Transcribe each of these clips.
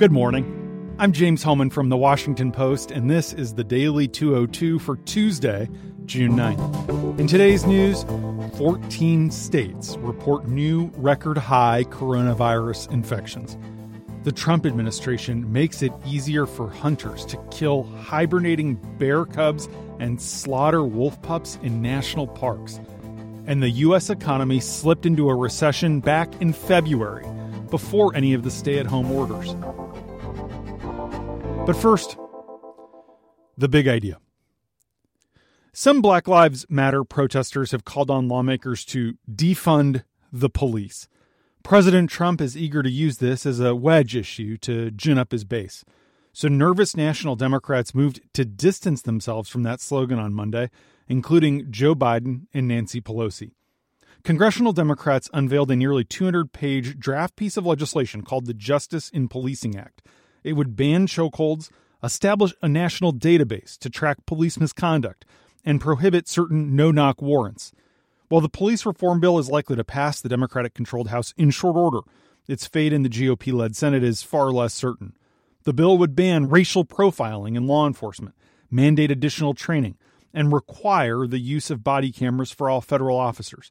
Good morning. I'm James Hohmann from the Washington Post, and this is the Daily 202 for Tuesday, June 9th. In today's news, 14 states report new record high coronavirus infections. The Trump administration makes it easier for hunters to kill hibernating bear cubs and slaughter wolf pups in national parks. And the U.S. economy slipped into a recession back in February before any of the stay at home orders. But first, the big idea. Some Black Lives Matter protesters have called on lawmakers to defund the police. President Trump is eager to use this as a wedge issue to gin up his base. So nervous national Democrats moved to distance themselves from that slogan on Monday, including Joe Biden and Nancy Pelosi. Congressional Democrats unveiled a nearly 200 page draft piece of legislation called the Justice in Policing Act. It would ban chokeholds, establish a national database to track police misconduct, and prohibit certain no knock warrants. While the police reform bill is likely to pass the Democratic controlled House in short order, its fate in the GOP led Senate is far less certain. The bill would ban racial profiling in law enforcement, mandate additional training, and require the use of body cameras for all federal officers.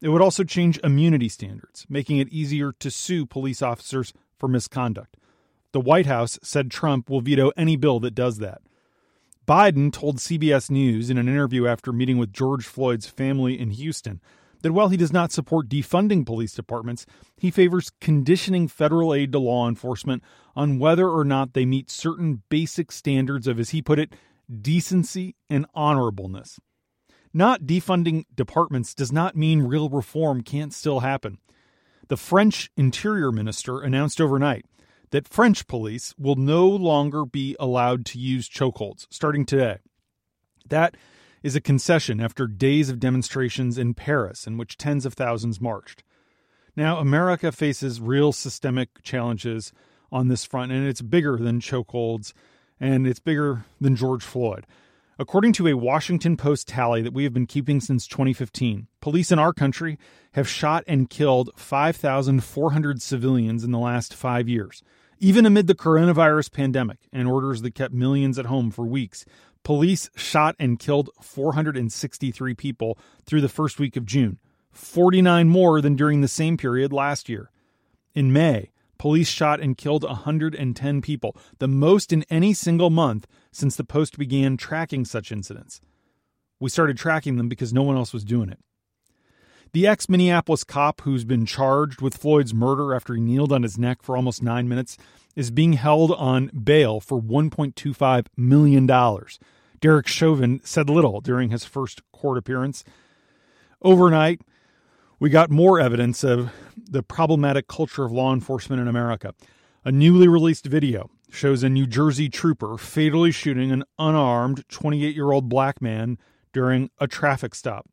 It would also change immunity standards, making it easier to sue police officers for misconduct. The White House said Trump will veto any bill that does that. Biden told CBS News in an interview after meeting with George Floyd's family in Houston that while he does not support defunding police departments, he favors conditioning federal aid to law enforcement on whether or not they meet certain basic standards of, as he put it, decency and honorableness. Not defunding departments does not mean real reform can't still happen. The French Interior Minister announced overnight that French police will no longer be allowed to use chokeholds starting today. That is a concession after days of demonstrations in Paris in which tens of thousands marched. Now, America faces real systemic challenges on this front, and it's bigger than chokeholds and it's bigger than George Floyd. According to a Washington Post tally that we have been keeping since 2015, police in our country have shot and killed 5,400 civilians in the last five years. Even amid the coronavirus pandemic and orders that kept millions at home for weeks, police shot and killed 463 people through the first week of June, 49 more than during the same period last year. In May, police shot and killed 110 people, the most in any single month since the Post began tracking such incidents. We started tracking them because no one else was doing it. The ex Minneapolis cop who's been charged with Floyd's murder after he kneeled on his neck for almost nine minutes is being held on bail for $1.25 million. Derek Chauvin said little during his first court appearance. Overnight, we got more evidence of the problematic culture of law enforcement in America. A newly released video shows a New Jersey trooper fatally shooting an unarmed 28 year old black man during a traffic stop.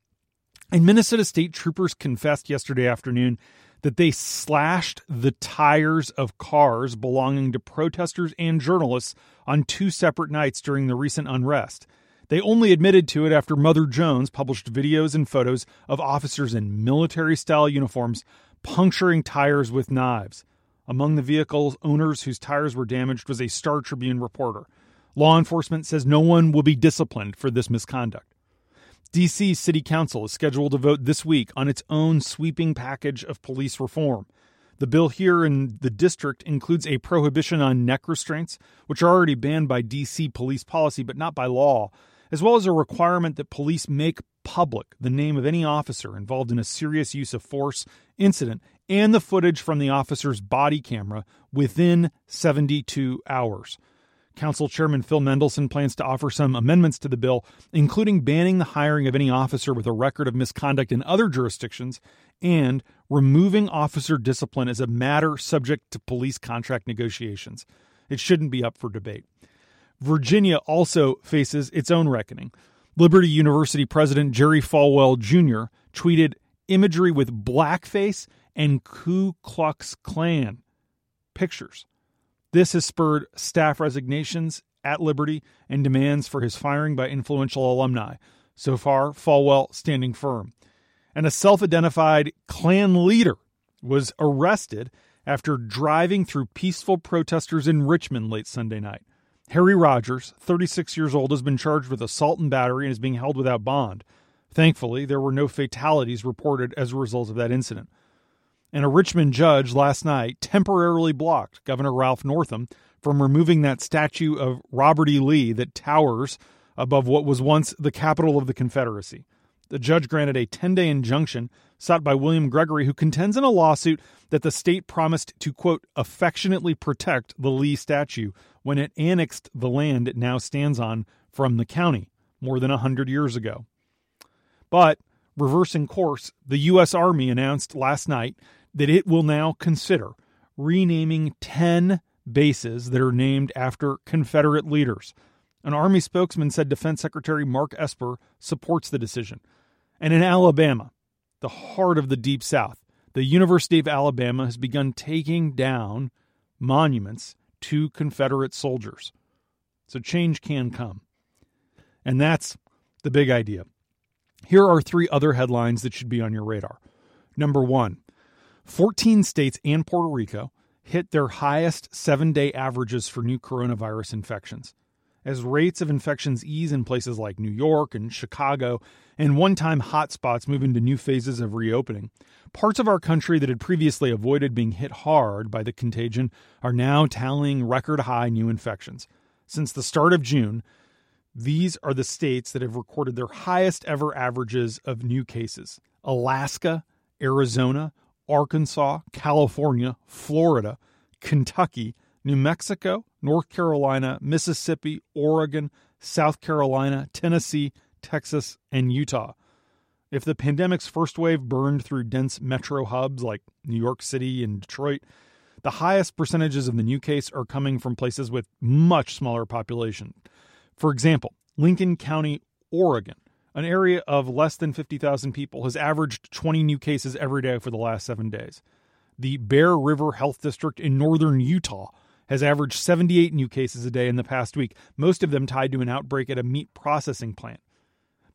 And Minnesota State troopers confessed yesterday afternoon that they slashed the tires of cars belonging to protesters and journalists on two separate nights during the recent unrest. They only admitted to it after Mother Jones published videos and photos of officers in military style uniforms puncturing tires with knives. Among the vehicle owners whose tires were damaged was a Star Tribune reporter. Law enforcement says no one will be disciplined for this misconduct. DC City Council is scheduled to vote this week on its own sweeping package of police reform. The bill here in the district includes a prohibition on neck restraints, which are already banned by DC police policy but not by law, as well as a requirement that police make public the name of any officer involved in a serious use of force incident and the footage from the officer's body camera within 72 hours. Council Chairman Phil Mendelson plans to offer some amendments to the bill, including banning the hiring of any officer with a record of misconduct in other jurisdictions and removing officer discipline as a matter subject to police contract negotiations. It shouldn't be up for debate. Virginia also faces its own reckoning. Liberty University President Jerry Falwell Jr. tweeted imagery with blackface and Ku Klux Klan pictures. This has spurred staff resignations at Liberty and demands for his firing by influential alumni. So far, Falwell standing firm. And a self identified Klan leader was arrested after driving through peaceful protesters in Richmond late Sunday night. Harry Rogers, 36 years old, has been charged with assault and battery and is being held without bond. Thankfully, there were no fatalities reported as a result of that incident. And a Richmond judge last night temporarily blocked Governor Ralph Northam from removing that statue of Robert E. Lee that towers above what was once the capital of the Confederacy. The judge granted a 10 day injunction sought by William Gregory, who contends in a lawsuit that the state promised to, quote, affectionately protect the Lee statue when it annexed the land it now stands on from the county more than a 100 years ago. But, reversing course, the U.S. Army announced last night that it will now consider renaming 10 bases that are named after Confederate leaders. An Army spokesman said Defense Secretary Mark Esper supports the decision. And in Alabama, the heart of the Deep South, the University of Alabama has begun taking down monuments to Confederate soldiers. So change can come. And that's the big idea. Here are three other headlines that should be on your radar. Number one 14 states and Puerto Rico hit their highest seven day averages for new coronavirus infections. As rates of infections ease in places like New York and Chicago, and one time hotspots move into new phases of reopening, parts of our country that had previously avoided being hit hard by the contagion are now tallying record high new infections. Since the start of June, these are the states that have recorded their highest ever averages of new cases Alaska, Arizona, Arkansas, California, Florida, Kentucky, New Mexico, North Carolina, Mississippi, Oregon, South Carolina, Tennessee, Texas, and Utah. If the pandemic's first wave burned through dense metro hubs like New York City and Detroit, the highest percentages of the new case are coming from places with much smaller population. For example, Lincoln County, Oregon, an area of less than 50,000 people, has averaged 20 new cases every day for the last seven days. The Bear River Health District in northern Utah has averaged 78 new cases a day in the past week, most of them tied to an outbreak at a meat processing plant.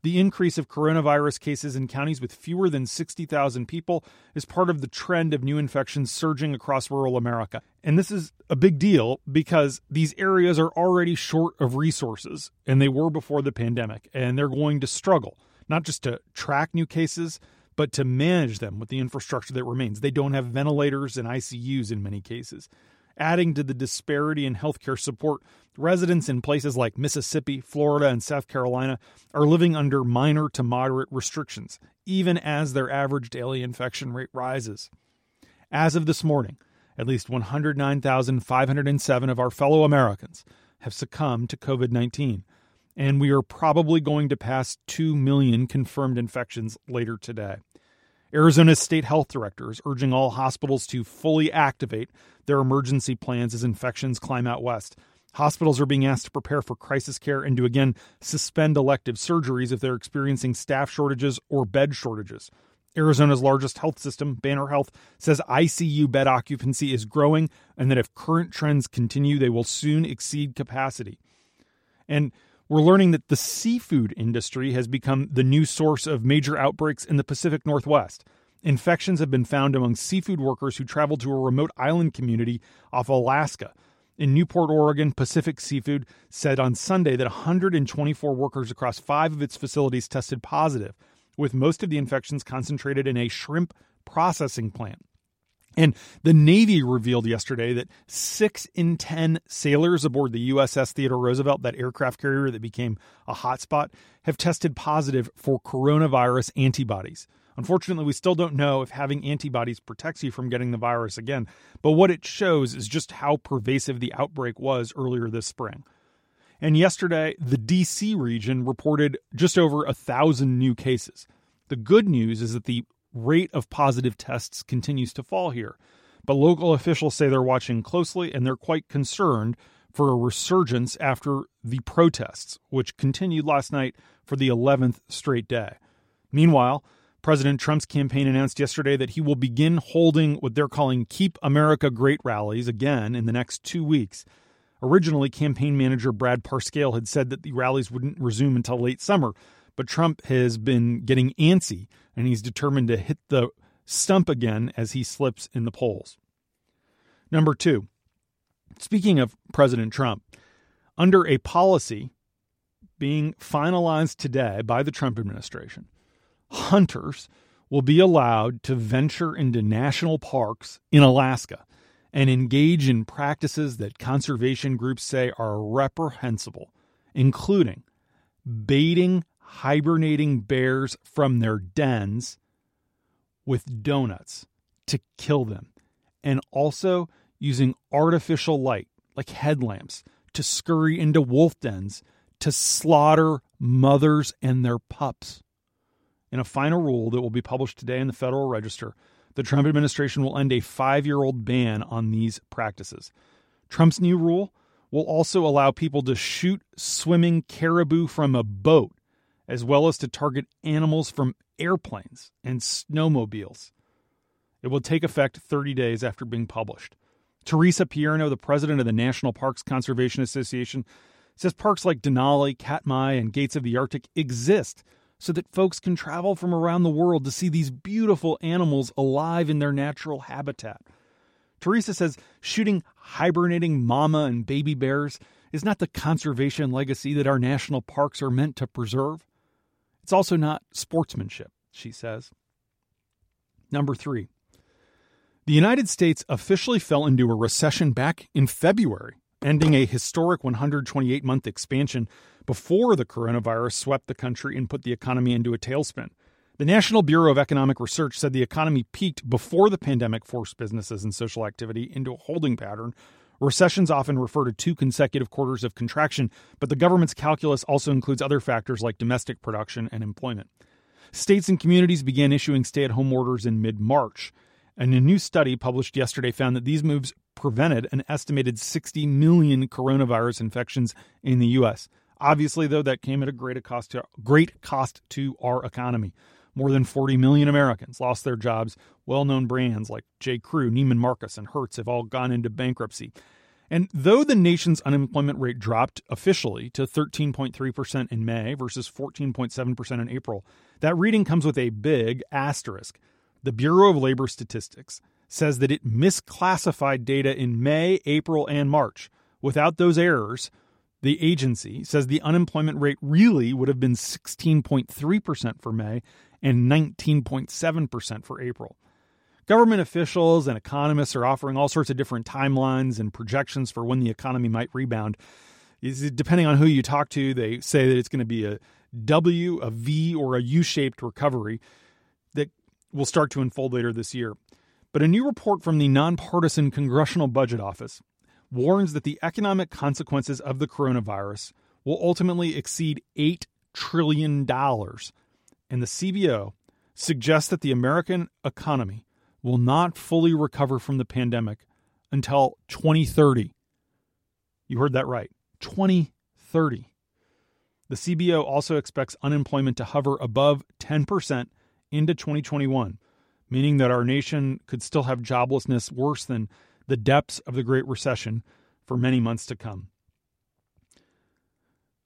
The increase of coronavirus cases in counties with fewer than 60,000 people is part of the trend of new infections surging across rural America. And this is a big deal because these areas are already short of resources, and they were before the pandemic, and they're going to struggle, not just to track new cases, but to manage them with the infrastructure that remains. They don't have ventilators and ICUs in many cases. Adding to the disparity in healthcare support, residents in places like Mississippi, Florida, and South Carolina are living under minor to moderate restrictions, even as their average daily infection rate rises. As of this morning, at least 109,507 of our fellow Americans have succumbed to COVID 19, and we are probably going to pass 2 million confirmed infections later today. Arizona's state health director is urging all hospitals to fully activate their emergency plans as infections climb out west. Hospitals are being asked to prepare for crisis care and to again suspend elective surgeries if they're experiencing staff shortages or bed shortages. Arizona's largest health system, Banner Health, says ICU bed occupancy is growing and that if current trends continue, they will soon exceed capacity. And we're learning that the seafood industry has become the new source of major outbreaks in the Pacific Northwest. Infections have been found among seafood workers who traveled to a remote island community off Alaska. In Newport, Oregon, Pacific Seafood said on Sunday that 124 workers across five of its facilities tested positive, with most of the infections concentrated in a shrimp processing plant. And the Navy revealed yesterday that six in 10 sailors aboard the USS Theodore Roosevelt, that aircraft carrier that became a hotspot, have tested positive for coronavirus antibodies. Unfortunately, we still don't know if having antibodies protects you from getting the virus again, but what it shows is just how pervasive the outbreak was earlier this spring. And yesterday, the DC region reported just over a thousand new cases. The good news is that the rate of positive tests continues to fall here. But local officials say they're watching closely and they're quite concerned for a resurgence after the protests, which continued last night for the 11th straight day. Meanwhile, President Trump's campaign announced yesterday that he will begin holding what they're calling Keep America Great rallies again in the next two weeks. Originally, campaign manager Brad Parscale had said that the rallies wouldn't resume until late summer, but Trump has been getting antsy and he's determined to hit the stump again as he slips in the polls. Number two, speaking of President Trump, under a policy being finalized today by the Trump administration, hunters will be allowed to venture into national parks in Alaska and engage in practices that conservation groups say are reprehensible, including baiting hibernating bears from their dens with donuts to kill them, and also using artificial light like headlamps to scurry into wolf dens to slaughter mothers and their pups. In a final rule that will be published today in the Federal Register, the Trump administration will end a five year old ban on these practices. Trump's new rule will also allow people to shoot swimming caribou from a boat, as well as to target animals from airplanes and snowmobiles. It will take effect 30 days after being published. Theresa Pierno, the president of the National Parks Conservation Association, says parks like Denali, Katmai, and Gates of the Arctic exist so that folks can travel from around the world to see these beautiful animals alive in their natural habitat. Theresa says shooting hibernating mama and baby bears is not the conservation legacy that our national parks are meant to preserve. It's also not sportsmanship, she says. Number three, the United States officially fell into a recession back in February, ending a historic 128 month expansion before the coronavirus swept the country and put the economy into a tailspin. The National Bureau of Economic Research said the economy peaked before the pandemic forced businesses and social activity into a holding pattern. Recessions often refer to two consecutive quarters of contraction, but the government's calculus also includes other factors like domestic production and employment. States and communities began issuing stay at home orders in mid March. And a new study published yesterday found that these moves prevented an estimated 60 million coronavirus infections in the U.S. Obviously, though, that came at a great cost to, great cost to our economy. More than 40 million Americans lost their jobs. Well known brands like J. Crew, Neiman Marcus, and Hertz have all gone into bankruptcy. And though the nation's unemployment rate dropped officially to 13.3% in May versus 14.7% in April, that reading comes with a big asterisk. The Bureau of Labor Statistics says that it misclassified data in May, April, and March. Without those errors, the agency says the unemployment rate really would have been 16.3% for May and 19.7% for April. Government officials and economists are offering all sorts of different timelines and projections for when the economy might rebound. Depending on who you talk to, they say that it's going to be a W, a V, or a U shaped recovery that will start to unfold later this year. But a new report from the nonpartisan Congressional Budget Office warns that the economic consequences of the coronavirus will ultimately exceed $8 trillion. And the CBO suggests that the American economy will not fully recover from the pandemic until 2030. You heard that right 2030. The CBO also expects unemployment to hover above 10% into 2021, meaning that our nation could still have joblessness worse than the depths of the Great Recession for many months to come.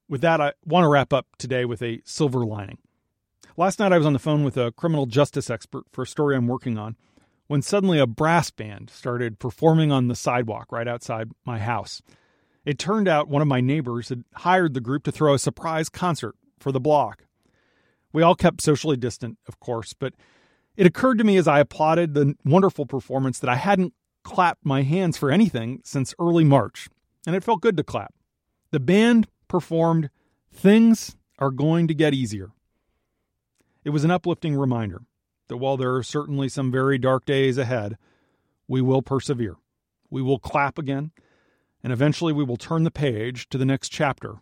With that, I want to wrap up today with a silver lining. Last night, I was on the phone with a criminal justice expert for a story I'm working on when suddenly a brass band started performing on the sidewalk right outside my house. It turned out one of my neighbors had hired the group to throw a surprise concert for the block. We all kept socially distant, of course, but it occurred to me as I applauded the wonderful performance that I hadn't clapped my hands for anything since early March, and it felt good to clap. The band performed Things Are Going to Get Easier. It was an uplifting reminder that while there are certainly some very dark days ahead, we will persevere. We will clap again, and eventually we will turn the page to the next chapter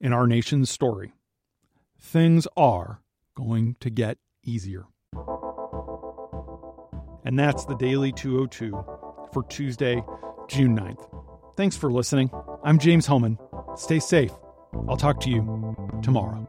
in our nation's story. Things are going to get easier. And that's the Daily 202 for Tuesday, June 9th. Thanks for listening. I'm James Hohmann. Stay safe. I'll talk to you tomorrow.